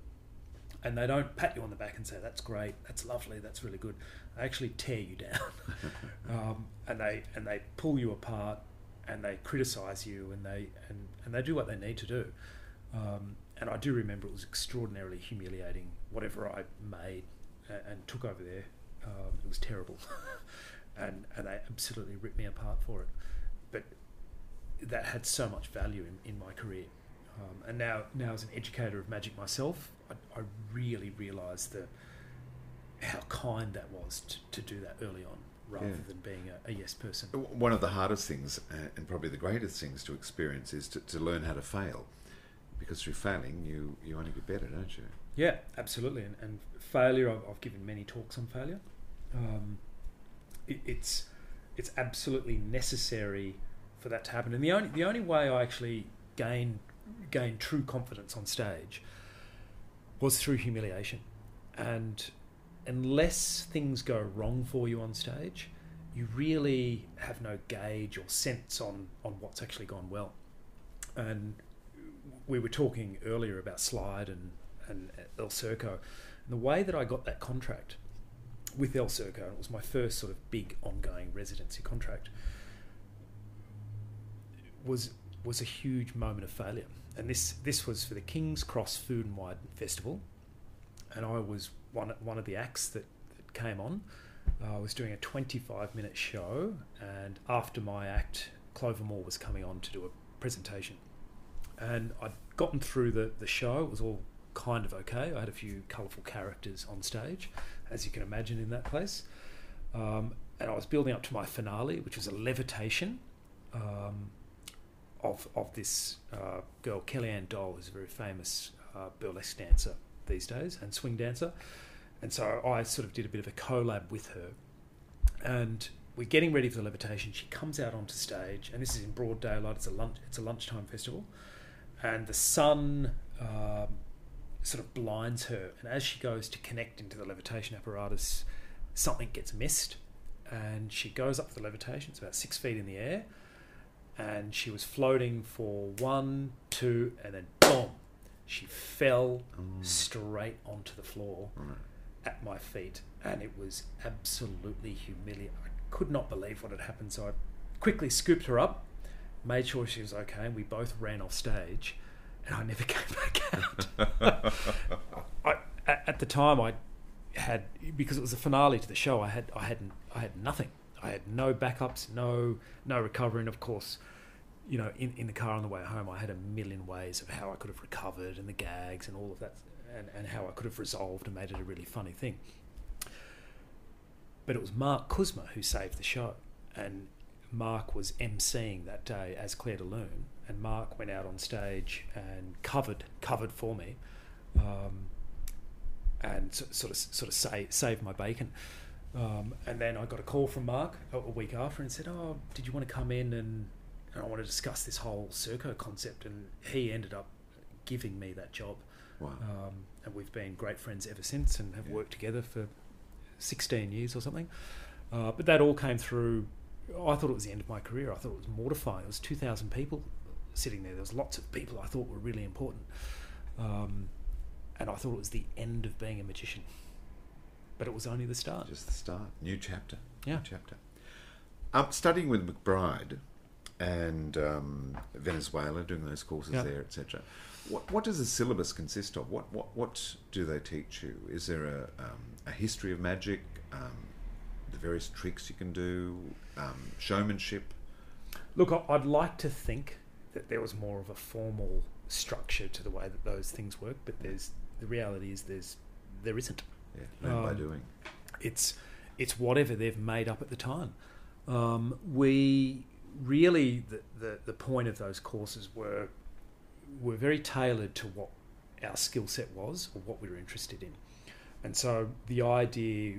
And they don't pat you on the back and say, that's great, that's lovely, that's really good. They actually tear you down. um, and they and they pull you apart and they criticize you and they and, and they do what they need to do. Um, and I do remember it was extraordinarily humiliating, whatever I made and, and took over there. Um, it was terrible. and, and they absolutely ripped me apart for it. But that had so much value in, in my career. Um, and now, now as an educator of magic myself, I, I really realised the how kind that was to, to do that early on rather Yeah. than being a, a yes person. One of the hardest things, uh, and probably the greatest things to experience, is to, to learn how to fail. Because through failing, you, you only get better, don't you? Yeah, absolutely. And, and failure, I've, I've given many talks on failure. Um, it, it's it's absolutely necessary for that to happen. And the only the only way I actually gained gained true confidence on stage was through humiliation. And unless things go wrong for you on stage, you really have no gauge or sense on, on what's actually gone well. And we were talking earlier about Slide and, and El Circo. And the way that I got that contract with El Circo, and it was my first sort of big ongoing residency contract, was was a huge moment of failure. And this this was for the King's Cross Food and Wine Festival, and I was one one of the acts that, that came on. Uh, I was doing a 25 minute show, and after my act, Clover Moore was coming on to do a presentation. And I'd gotten through the, the show, it was all kind of okay. I had a few colourful characters on stage, as you can imagine in that place. Um, and I was building up to my finale, which was a levitation um, of, of this uh, girl, Kellyanne Dole, who's a very famous uh, burlesque dancer these days and swing dancer. And so I sort of did a bit of a collab with her. And we're getting ready for the levitation. She comes out onto stage, and this is in broad daylight. It's a lunch. It's a lunchtime festival, and the sun um, sort of blinds her. And as she goes to connect into the levitation apparatus, something gets missed, and she goes up the levitation. It's about six feet in the air, and she was floating for one, two, and then boom, she fell mm. straight onto the floor at my feet, and it was absolutely humiliating. I could not believe what had happened, so I quickly scooped her up, made sure she was okay, and we both ran off stage, and I never came back out. I, at, the time, I had because it was the finale to the show. I had I had I had nothing. I had no backups, no no recovery, and of course, you know, in, in the car on the way home, I had a million ways of how I could have recovered and the gags and all of that, and, and how I could have resolved and made it a really funny thing. But it was Mark Kuzma who saved the show, and Mark was emceeing that day as Claire de Lune, and Mark went out on stage and covered covered for me, um, and sort of sort of say, saved my bacon. Um, and then I got a call from Mark a, week after and said, "Oh, did you want to come in and, and I want to discuss this whole Circo concept?" And he ended up giving me that job. Wow. Um, and we've been great friends ever since, and have worked together for 16 years or something. Uh, but that all came through. I thought it was the end of my career. I thought it was mortifying. It was 2,000 people sitting there. There was lots of people I thought were really important, um, and I thought it was the end of being a magician. But it was only the start. Just the start. New chapter. Yeah. New chapter. Um, studying with McBride and um, Venezuela, doing those courses Yeah. there, etc. What, what does the syllabus consist of? What, what, what do they teach you? Is there a, um, a history of magic, um, the various tricks you can do, um, showmanship? Look, I'd like to think that there was more of a formal structure to the way that those things work, but there's the reality is there's there isn't. Yeah, learn by doing. It's it's whatever they've made up at the time. Um, we really the, the the point of those courses were were very tailored to what our skill set was or what we were interested in, and so the idea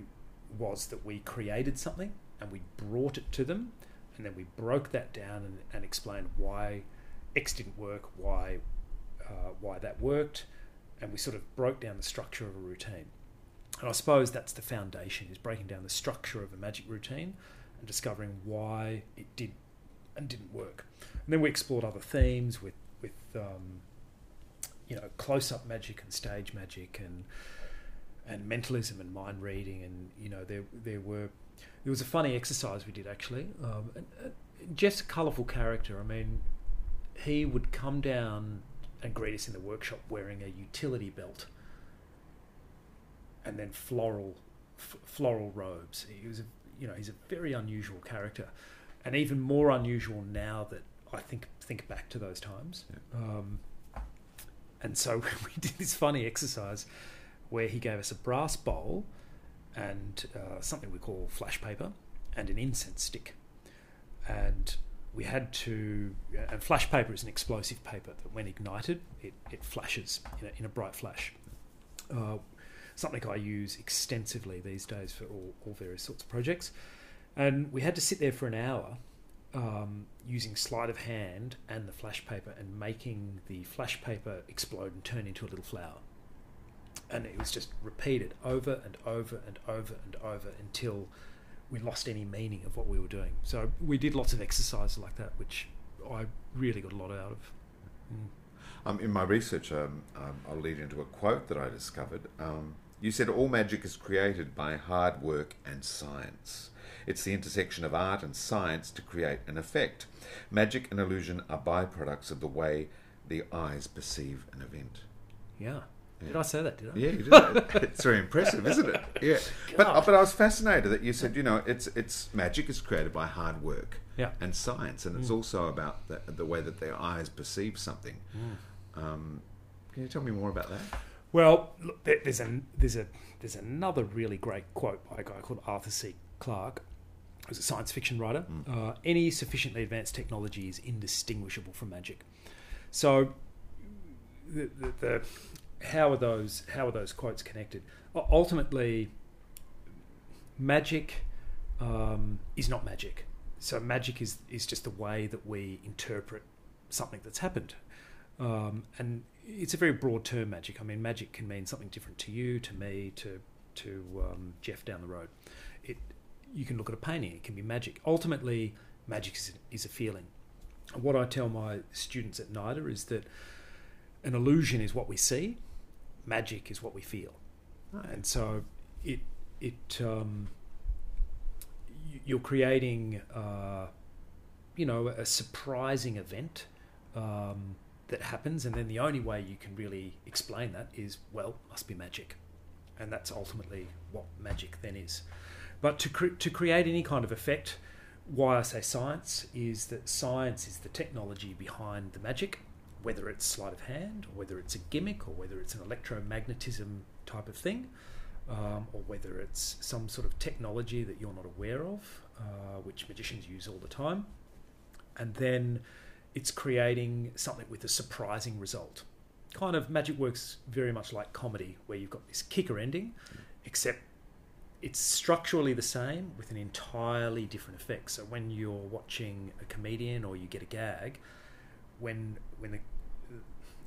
was that we created something and we brought it to them, and then we broke that down and, and explained why X didn't work, why uh, why that worked, and we sort of broke down the structure of a routine. And I suppose that's the foundation is breaking down the structure of a magic routine and discovering why it did and didn't work. And then we explored other themes with with um, you know close up magic and stage magic and and mentalism and mind reading and you know there there were there was a funny exercise we did actually. Um, and, Jeff's a colourful character. I mean, he would come down and greet us in the workshop wearing a utility belt and then floral f- floral robes. He was a you know he's a very unusual character, and even more unusual now that I think think back to those times. Um, and so we did this funny exercise where he gave us a brass bowl and uh, something we call flash paper, and an incense stick. And we had to, and flash paper is an explosive paper that when ignited, it, it flashes in a, in a bright flash. Uh, something I use extensively these days for all, all various sorts of projects. And we had to sit there for an hour um, using sleight of hand and the flash paper and making the flash paper explode and turn into a little flower. And it was just repeated over and over and over and over until we lost any meaning of what we were doing. So we did lots of exercises like that, which I really got a lot out of. Mm. Um, in my research, um, um, I'll lead into a quote that I discovered. Um, you said all magic is created by hard work and science. It's the intersection of art and science to create an effect. Magic and illusion are byproducts of the way the eyes perceive an event. Yeah. Did I say that? Did I? Yeah, you did. it's very impressive, isn't it? Yeah. But but I was fascinated that you said you know it's it's magic is created by hard work yeah. and science, and it's Mm. also about the, the way that their eyes perceive something. Mm. Um, can you tell me more about that? Well, look, there's an there's a there's another really great quote by a guy called Arthur C. Clarke, who's a science fiction writer. Uh, Any sufficiently advanced technology is indistinguishable from magic. So, the, the, the how are those how are those quotes connected? Ultimately, magic um, is not magic. So magic is is just the way that we interpret something that's happened. Um, and it's a very broad term, magic. I mean, magic can mean something different to you, to me, to to um, Jeff down the road. It you can look at a painting; it can be magic. Ultimately, magic is, is a feeling. What I tell my students at NIDA is that an illusion is what we see, magic is what we feel, and so it it um, you're creating uh, you know a surprising event um, that happens, and then the only way you can really explain that is well, must be magic, and that's ultimately what magic then is. But to cre- to create any kind of effect, why I say science is that science is the technology behind the magic, whether it's sleight of hand, or whether it's a gimmick, or whether it's an electromagnetism type of thing, um, or whether it's some sort of technology that you're not aware of, uh, which magicians use all the time, and then it's creating something with a surprising result. Kind of magic works very much like comedy, where you've got this kicker ending, except it's structurally the same with an entirely different effect. So when you're watching a comedian or you get a gag, when when the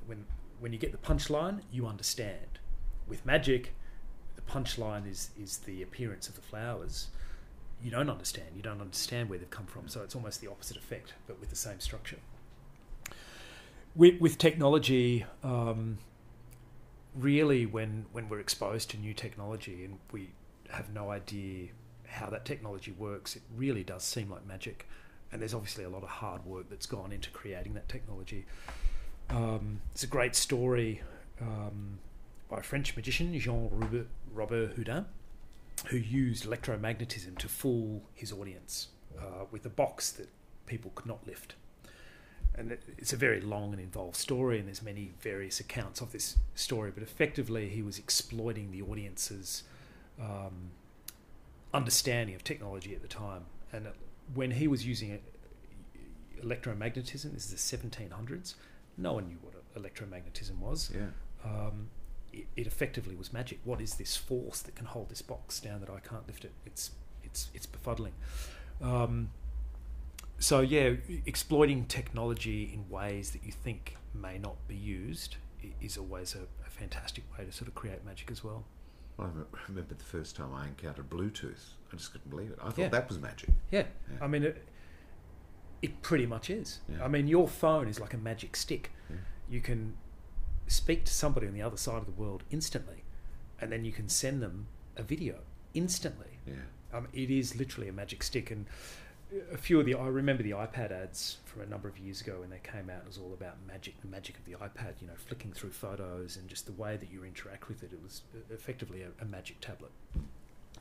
when when you get the punchline, you understand. With magic, the punchline is is the appearance of the flowers. You don't understand. You don't understand where they've come from. So it's almost the opposite effect, but with the same structure. With, with technology, um, really, when when we're exposed to new technology and we have no idea how that technology works, it really does seem like magic. And there's obviously a lot of hard work that's gone into creating that technology. Um, it's a great story um, by a French magician, Jean Robert, Robert Houdin, who used electromagnetism to fool his audience uh, with a box that people could not lift. And it- it's a very long and involved story, and there's many various accounts of this story. But effectively, he was exploiting the audience's um, understanding of technology at the time. And when he was using electromagnetism, this is the 1700s, no one knew what electromagnetism was. Yeah. Um, it, it effectively was magic. What is this force that can hold this box down that I can't lift it? It's it's it's befuddling. Um, so yeah, exploiting technology in ways that you think may not be used is always a, a fantastic way to sort of create magic as well. Well, I remember the first time I encountered Bluetooth. I just couldn't believe it. I thought Yeah. that was magic. Yeah, I mean, it, it pretty much is. Yeah. I mean, your phone is like a magic stick. Yeah. You can speak to somebody on the other side of the world instantly, and then you can send them a video instantly. Yeah. Um, it is literally a magic stick, and a few of the I remember the iPad ads from a number of years ago when they came out. It was all about magic, the magic of the iPad. You know, flicking through photos and just the way that you interact with it. It was effectively a, a magic tablet.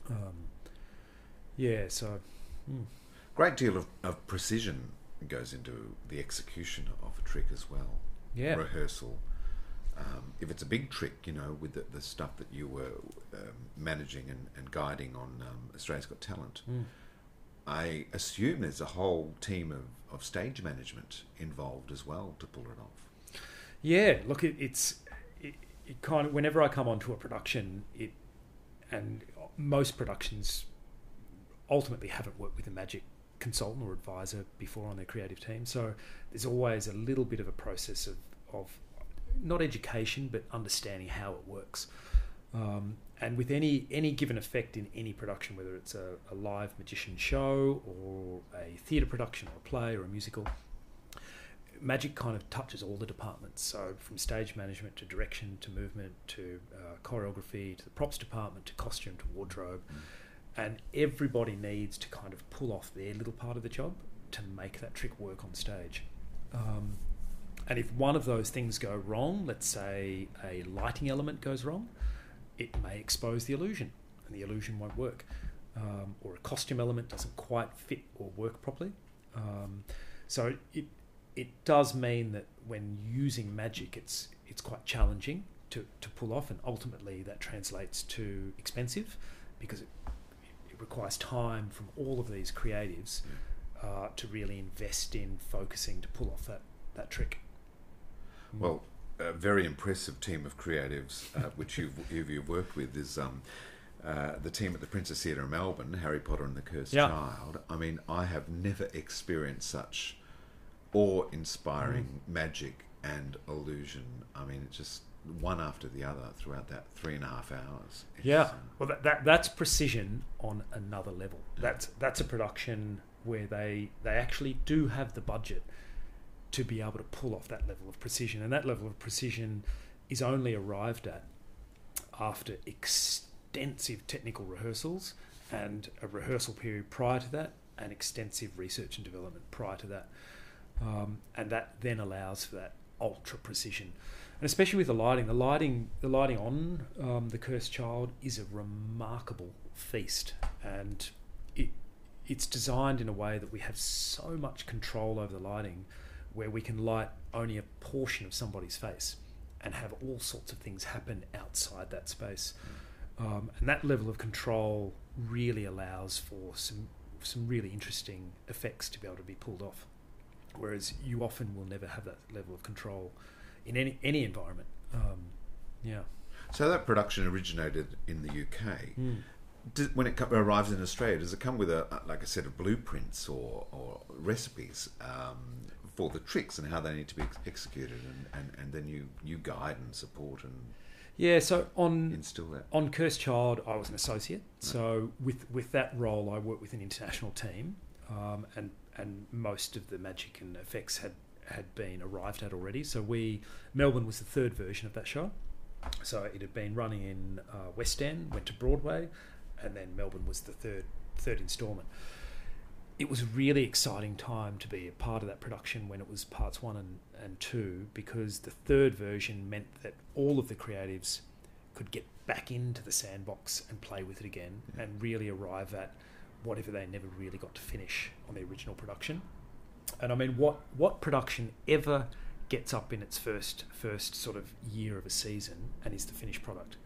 Um, yeah, so. hmm. Great deal of, of precision goes into the execution of a trick as well. Yeah. Rehearsal. Um, if it's a big trick, you know, with the, the stuff that you were um, managing and, and guiding on um, Australia's Got Talent, Mm. I assume there's a whole team of, of stage management involved as well to pull it off. Yeah, look, it, it's it, it kind of whenever I come onto a production, it and most productions ultimately haven't worked with a magic consultant or advisor before on their creative team, so there's always a little bit of a process of of not education but understanding how it works. Um, and with any any given effect in any production, whether it's a, a live magician show or a theatre production or a play or a musical, magic kind of touches all the departments. So from stage management to direction to movement to uh, choreography to the props department to costume to wardrobe, and everybody needs to kind of pull off their little part of the job to make that trick work on stage. Um, and if one of those things go wrong, let's say a lighting element goes wrong, it may expose the illusion and the illusion won't work. Um, or a costume element doesn't quite fit or work properly. Um, so it it does mean that when using magic, it's it's quite challenging to, to pull off, and ultimately that translates to expensive because it, it requires time from all of these creatives uh, to really invest in focusing to pull off that, that trick. Well, a very impressive team of creatives, uh, which you've, you've, worked with, is um, uh, the team at the Princess Theatre in Melbourne, Harry Potter and the Cursed Yeah. Child. I mean, I have never experienced such awe-inspiring magic and illusion. I mean, it's just one after the other throughout that three and a half hours. It's, Yeah, uh, well, that, that that's precision on another level. That's that's a production where they they actually do have the budget to be able to pull off that level of precision, and that level of precision is only arrived at after extensive technical rehearsals and a rehearsal period prior to that, and extensive research and development prior to that, um, and that then allows for that ultra precision and especially with the lighting. The lighting, the lighting on um, the Cursed Child is a remarkable feast, and it it's designed in a way that we have so much control over the lighting, where we can light only a portion of somebody's face, and have all sorts of things happen outside that space, um, and that level of control really allows for some some really interesting effects to be able to be pulled off. Whereas you often will never have that level of control in any any environment. Um, yeah. So that production originated in the UK. Mm. When it arrives in Australia, does it come with a like a set of blueprints or, or recipes um, for the tricks and how they need to be ex- executed, and, and, and then you, you guide and support and Yeah, so on instill that. on Cursed Child, I was an associate. So with with that role, I worked with an international team, um, and and most of the magic and effects had had been arrived at already. So we Melbourne was the third version of that show. So it had been running in uh, West End, went to Broadway, and then Melbourne was the third third instalment. It was a really exciting time to be a part of that production when it was parts one and, and two because the third version meant that all of the creatives could get back into the sandbox and play with it again and really arrive at whatever they never really got to finish on the original production. And I mean, what what production ever gets up in its first first sort of year of a season and is the finished product?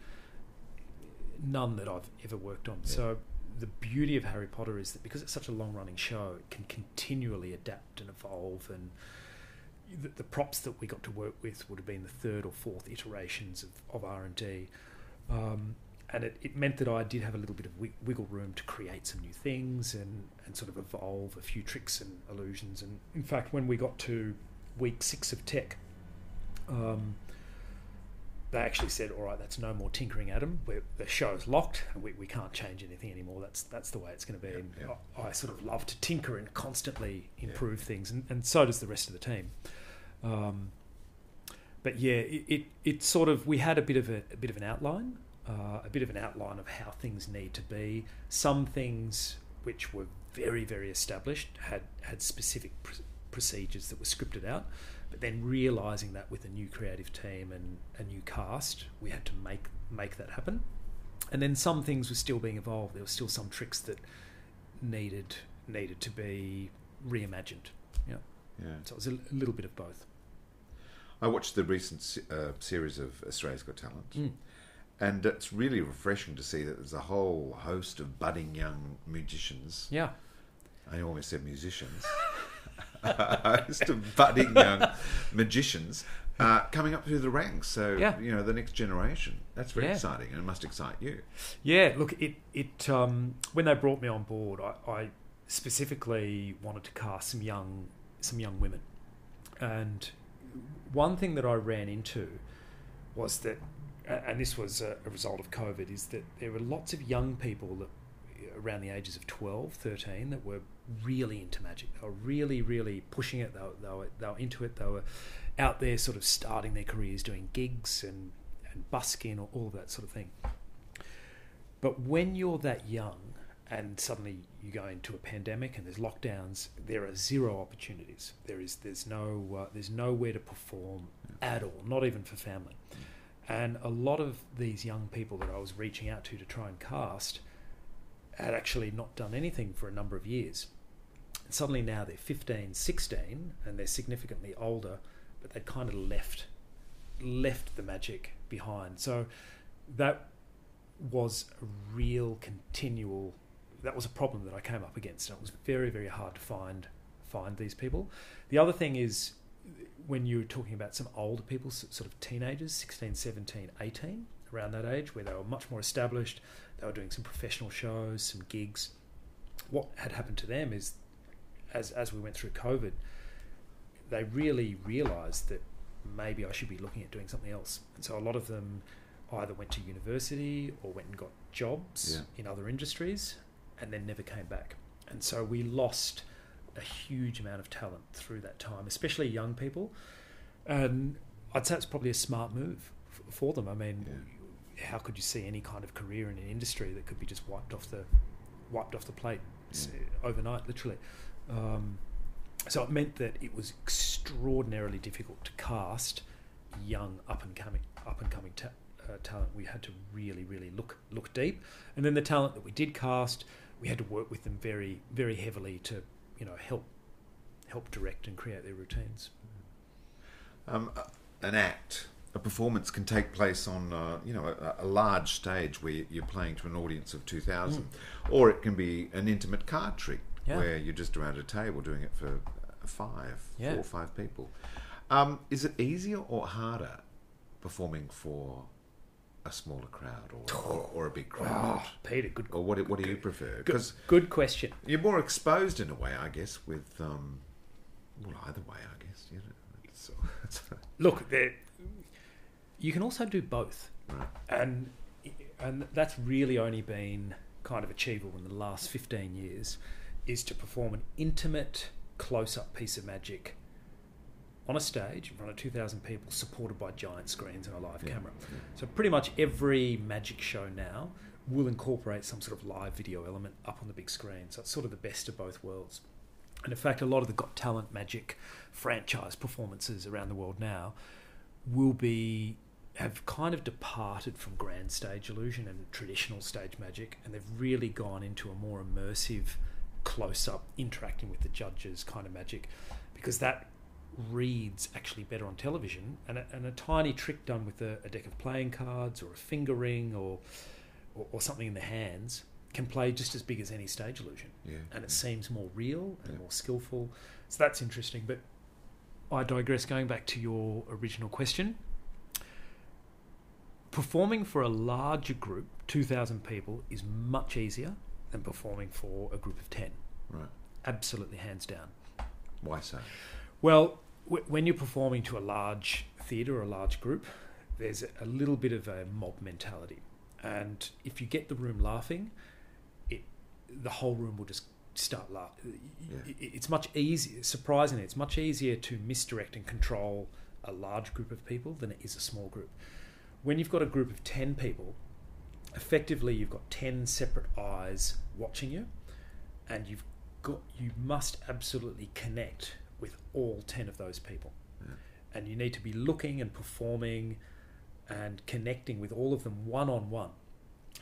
None that I've ever worked on. So the beauty of Harry Potter is that because it's such a long running show, it can continually adapt and evolve and the, the props that we got to work with would have been the third or fourth iterations of, of R&D. Um, and it, it meant that I did have a little bit of wiggle room to create some new things and, and sort of evolve a few tricks and illusions. And in fact, when we got to week six of tech, um, they actually said, "All right, that's no more tinkering, Adam. We're, the show's locked, and we, we can't change anything anymore. That's that's the way it's going to be." and I, I sort of love to tinker and constantly improve things, and, and so does the rest of the team. Um, but yeah, it, it, it sort of we had a bit of a, a bit of an outline, uh, a bit of an outline of how things need to be. Some things which were very very established had had specific pr- procedures that were scripted out, but then realizing that with a new creative team and a new cast, we had to make make that happen. And then some things were still being evolved. There were still some tricks that needed needed to be reimagined. Yeah. Yeah. So it was a, a little bit of both. I watched the recent uh, series of Australia's Got Talent, Mm. And it's really refreshing to see that there's a whole host of budding young musicians. Yeah. I almost said musicians, a host of budding young magicians uh, coming up through the ranks. So, Yeah. you know, the next generation. That's very Yeah. exciting and it must excite you. Yeah, look, it it um, when they brought me on board, I, I specifically wanted to cast some young some young women, and one thing that I ran into was that, and this was a, result of COVID, is that there were lots of young people that around the ages of 12, 13 that were really into magic. They were really, really pushing it. They were, they were, they were into it. They were out there sort of starting their careers doing gigs and, and busking or all of that sort of thing. But when you're that young and suddenly you go into a pandemic and there's lockdowns, there are zero opportunities. There is there's no uh, there's nowhere to perform at all, not even for family. And a lot of these young people that I was reaching out to to try and cast had actually not done anything for a number of years. And suddenly now they're 15, 16, and they're significantly older, but they'd kind of left left the magic behind. So that was a real continual that was a problem that I came up against. And it was very, very hard to find find these people. The other thing is when you're talking about some older people, sort of teenagers, 16, 17, 18, around that age, where they were much more established, they were doing some professional shows, some gigs. What had happened to them is, as, as we went through COVID, they really realised that maybe I should be looking at doing something else. And so a lot of them either went to university or went and got jobs Yeah. in other industries and then never came back. And so we lost a huge amount of talent through that time, especially young people. And I'd say it's probably a smart move f- for them. I mean, how could you see any kind of career in an industry that could be just wiped off the wiped off the plate s- overnight, literally? Um, so it meant that it was extraordinarily difficult to cast young up and coming up and coming ta- uh, talent. We had to really, really look look deep, and then the talent that we did cast, we had to work with them very, very heavily to you know help help direct and create their routines. Um, an act, a performance can take place on, uh, you know, a, a large stage where you're playing to an audience of 2,000. Or it can be an intimate card trick Yeah. where you're just around a table doing it for uh, five, Yeah. four or five people. Um, is it easier or harder performing for a smaller crowd or, or, or a big crowd? Oh, Peter, good. Or what, what do you prefer? Good, Because good question. you're more exposed in a way, I guess, with, um, well, either way, I guess. You know, it's, it's, Look, there, you can also do both, Right. and and that's really only been kind of achievable in the last fifteen years, is to perform an intimate close-up piece of magic on a stage in front of two thousand people, supported by giant screens and a live camera. So pretty much every magic show now will incorporate some sort of live video element up on the big screen. So it's sort of the best of both worlds. And in fact, a lot of the Got Talent Magic franchise performances around the world now will be have kind of departed from grand stage illusion and traditional stage magic, and they've really gone into a more immersive, close-up, interacting with the judges kind of magic, because that reads actually better on television. And a, and a tiny trick done with a, a deck of playing cards or a finger ring or, or or something in the hands can play just as big as any stage illusion Yeah, and it seems more real and more skillful. So that's interesting. But I digress. Going back to your original question, performing for a larger group, two thousand people, is much easier than performing for a group of ten. Right. Absolutely, hands down. Why so? Well, w- when you're performing to a large theatre or a large group, there's a little bit of a mob mentality, and if you get the room laughing, it the whole room will just start laughing. It's much easier. Surprisingly, it's much easier to misdirect and control a large group of people than it is a small group. When you've got a group of ten people, effectively you've got 10 separate eyes watching you and you've got you must absolutely connect with all 10 of those people and you need to be looking and performing and connecting with all of them one on one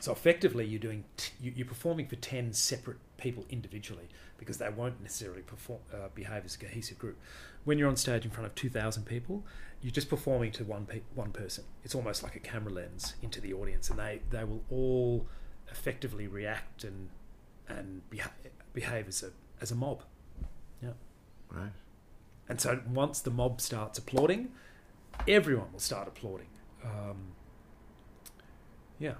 so effectively you're doing t- you- you're performing for 10 separate people individually because they won't necessarily perform uh, behave as a cohesive group when you're on stage in front of 2000 people you're just performing to one pe- one person it's almost like a camera lens into the audience and they they will all effectively react and and beha- behave as a as a mob. Yeah. Right. And so once the mob starts applauding, everyone will start applauding. Um, yeah.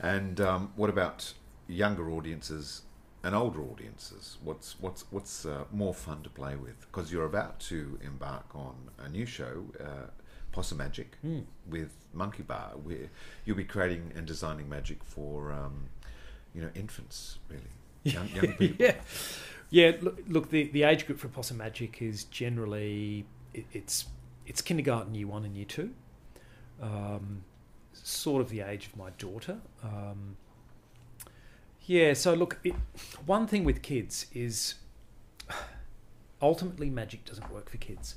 And um, what about younger audiences and older audiences? What's what's what's uh, more fun to play with? Because you're about to embark on a new show, uh, Possum Magic, Mm. with Monkey Baa, where you'll be creating and designing magic for um, you know infants, really, young, young people. yeah, yeah. Look, look the, the age group for Possum Magic is generally it, it's it's kindergarten, year one, and year two. Um, sort of the age of my daughter. Um, yeah. So look, it, one thing with kids is ultimately magic doesn't work for kids.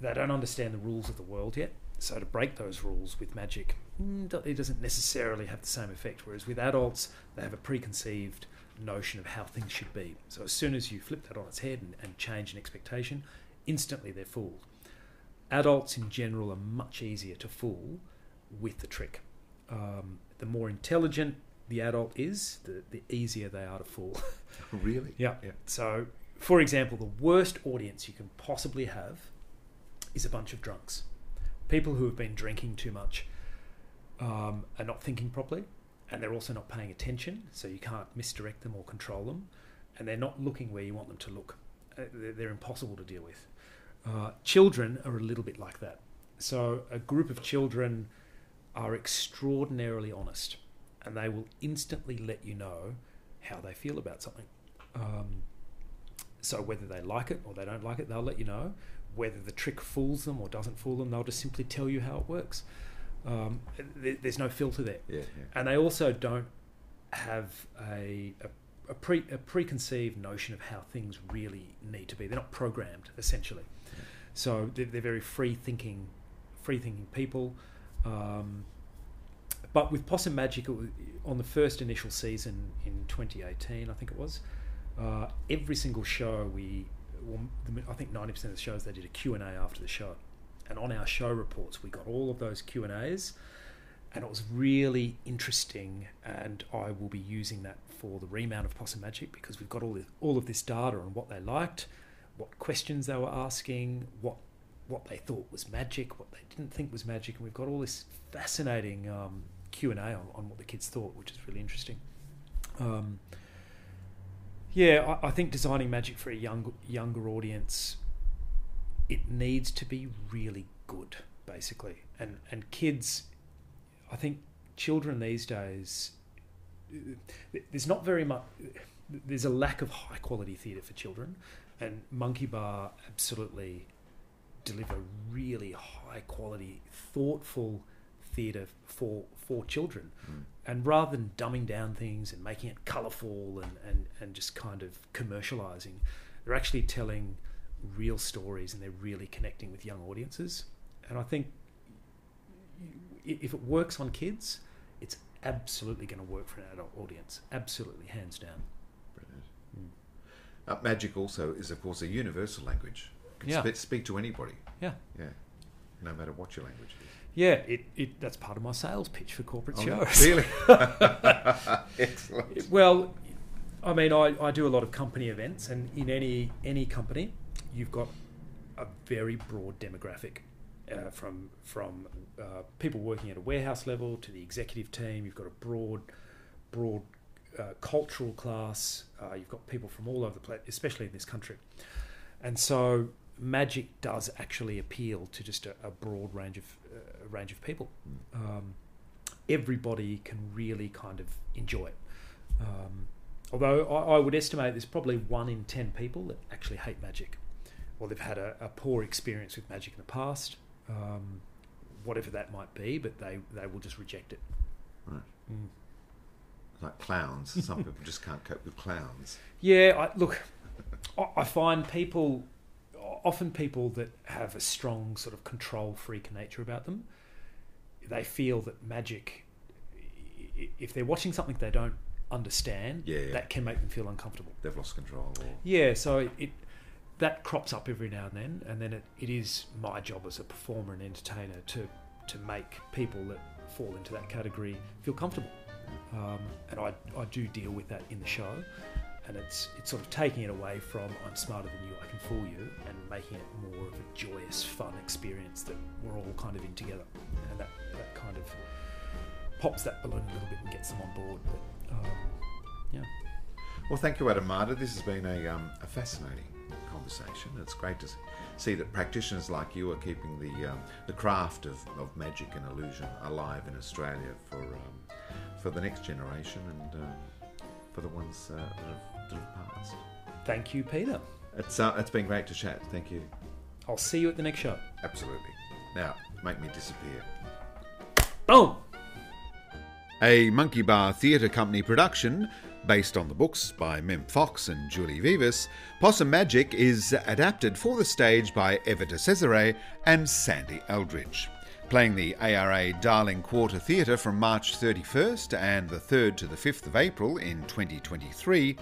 They don't understand the rules of the world yet. So to break those rules with magic, mm, it doesn't necessarily have the same effect. Whereas with adults, they have a preconceived notion of how things should be. So as soon as you flip that on its head and, and change an expectation, instantly they're fooled. Adults in general are much easier to fool with the trick. Um, the more intelligent the adult is, the, the easier they are to fool. Really? Yeah. Yeah. So, for example, the worst audience you can possibly have is a bunch of drunks. People who have been drinking too much um, are not thinking properly, and they're also not paying attention, so you can't misdirect them or control them, and they're not looking where you want them to look. Uh, They're, impossible to deal with. Uh, children are a little bit like that. So, a group of children are extraordinarily honest, and they will instantly let you know how they feel about something. Um, so whether they like it or they don't like it, they'll let you know. Whether the trick fools them or doesn't fool them, they'll just simply tell you how it works. Um, there, there's no filter there, Yeah, yeah. and they also don't have a, a, a, pre, a preconceived notion of how things really need to be. They're not programmed, essentially. So they're, they're very free thinking, free thinking people. Um, but with Possum Magic, was, on the first initial season in 2018, I think it was, uh, every single show we, well, I think 90% of the shows they did a Q and A after the show, and on our show reports we got all of those Q and As, and it was really interesting. And I will be using that for the remount of Possum Magic because we've got all all of this data on what they liked, what questions they were asking, what what they thought was magic, what they didn't think was magic, and we've got all this fascinating um, Q and A on, on what the kids thought, which is really interesting. Um, yeah, I, I think designing magic for a young younger audience, it needs to be really good, basically, and and kids, I think children these days, there's not very much. There's a lack of high quality theatre for children, and Monkey Baa absolutely deliver really high quality, thoughtful theatre for for children. Hmm. And rather than dumbing down things and making it colourful and, and, and just kind of commercialising, they're actually telling real stories and they're really connecting with young audiences. And I think if it works on kids, it's absolutely going to work for an adult audience. Absolutely, hands down. Uh, magic also is, of course, a universal language. Can Yeah. spe- speak to anybody. Yeah. Yeah. No matter what your language is. Yeah, it, it that's part of my sales pitch for corporate Oh, shows. really? Excellent. Well, I mean, I, I do a lot of company events, and in any any company, you've got a very broad demographic, uh, from from uh, people working at a warehouse level to the executive team. You've got a broad broad uh, cultural class. Uh, you've got people from all over the place, especially in this country, and so magic does actually appeal to just a, a broad range of uh, range of people. Um, everybody can really kind of enjoy it. Um, although I, I would estimate there's probably one in ten people that actually hate magic, or they've had a, a poor experience with magic in the past, um, whatever that might be, but they, they will just reject it. Right. Mm. Like clowns. Some people just can't cope with clowns. Yeah, I, look, I- find people, often people that have a strong sort of control freak nature about them, they feel that magic, if they're watching something they don't understand, Yeah, yeah. that can make them feel uncomfortable. They've lost control. Or... Yeah, so it that crops up every now and then, and then it, it is my job as a performer and entertainer to to make people that fall into that category feel comfortable. Um, and I, I do deal with that in the show, and it's it's sort of taking it away from I'm smarter than you, I can fool you, and making it more of a joyous, fun experience that we're all kind of in together, and that that kind of pops that balloon a little bit and gets them on board. But um, yeah. Well, thank you, Adam Mada. This has been a, um, a fascinating conversation. It's great to see that practitioners like you are keeping the um, the craft of, of magic and illusion alive in Australia for um, for the next generation and uh, for the ones uh, that, have, that have passed. Thank you, Peter. It's uh, it's been great to chat. Thank you. I'll see you at the next show. Absolutely. Now, make me disappear. Boom! A Monkey Baa Theatre Company production, based on the books by Mem Fox and Julie Vivas, Possum Magic is adapted for the stage by Eva Di Cesare and Sandy Eldridge. Playing the ARA Darling Quarter Theatre from March 31st and the 3rd to the 5th of April in 2023,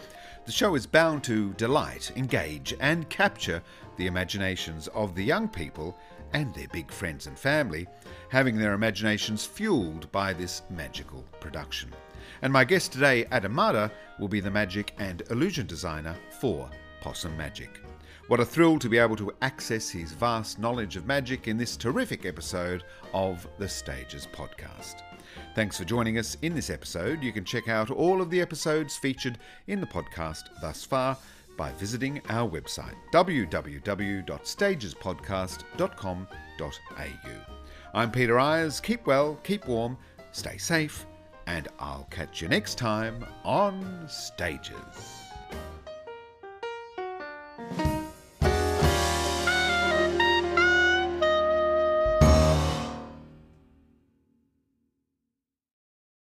the show is bound to delight, engage, and capture the imaginations of the young people and their big friends and family, having their imaginations fueled by this magical production. And my guest today, Adam Mada, will be the magic and illusion designer for Possum Magic. What a thrill to be able to access his vast knowledge of magic in this terrific episode of the Stages podcast. Thanks for joining us in this episode. You can check out all of the episodes featured in the podcast thus far by visiting our website www.stagespodcast.com.au. I'm Peter Ayres. Keep well, keep warm, stay safe, and I'll catch you next time on Stages.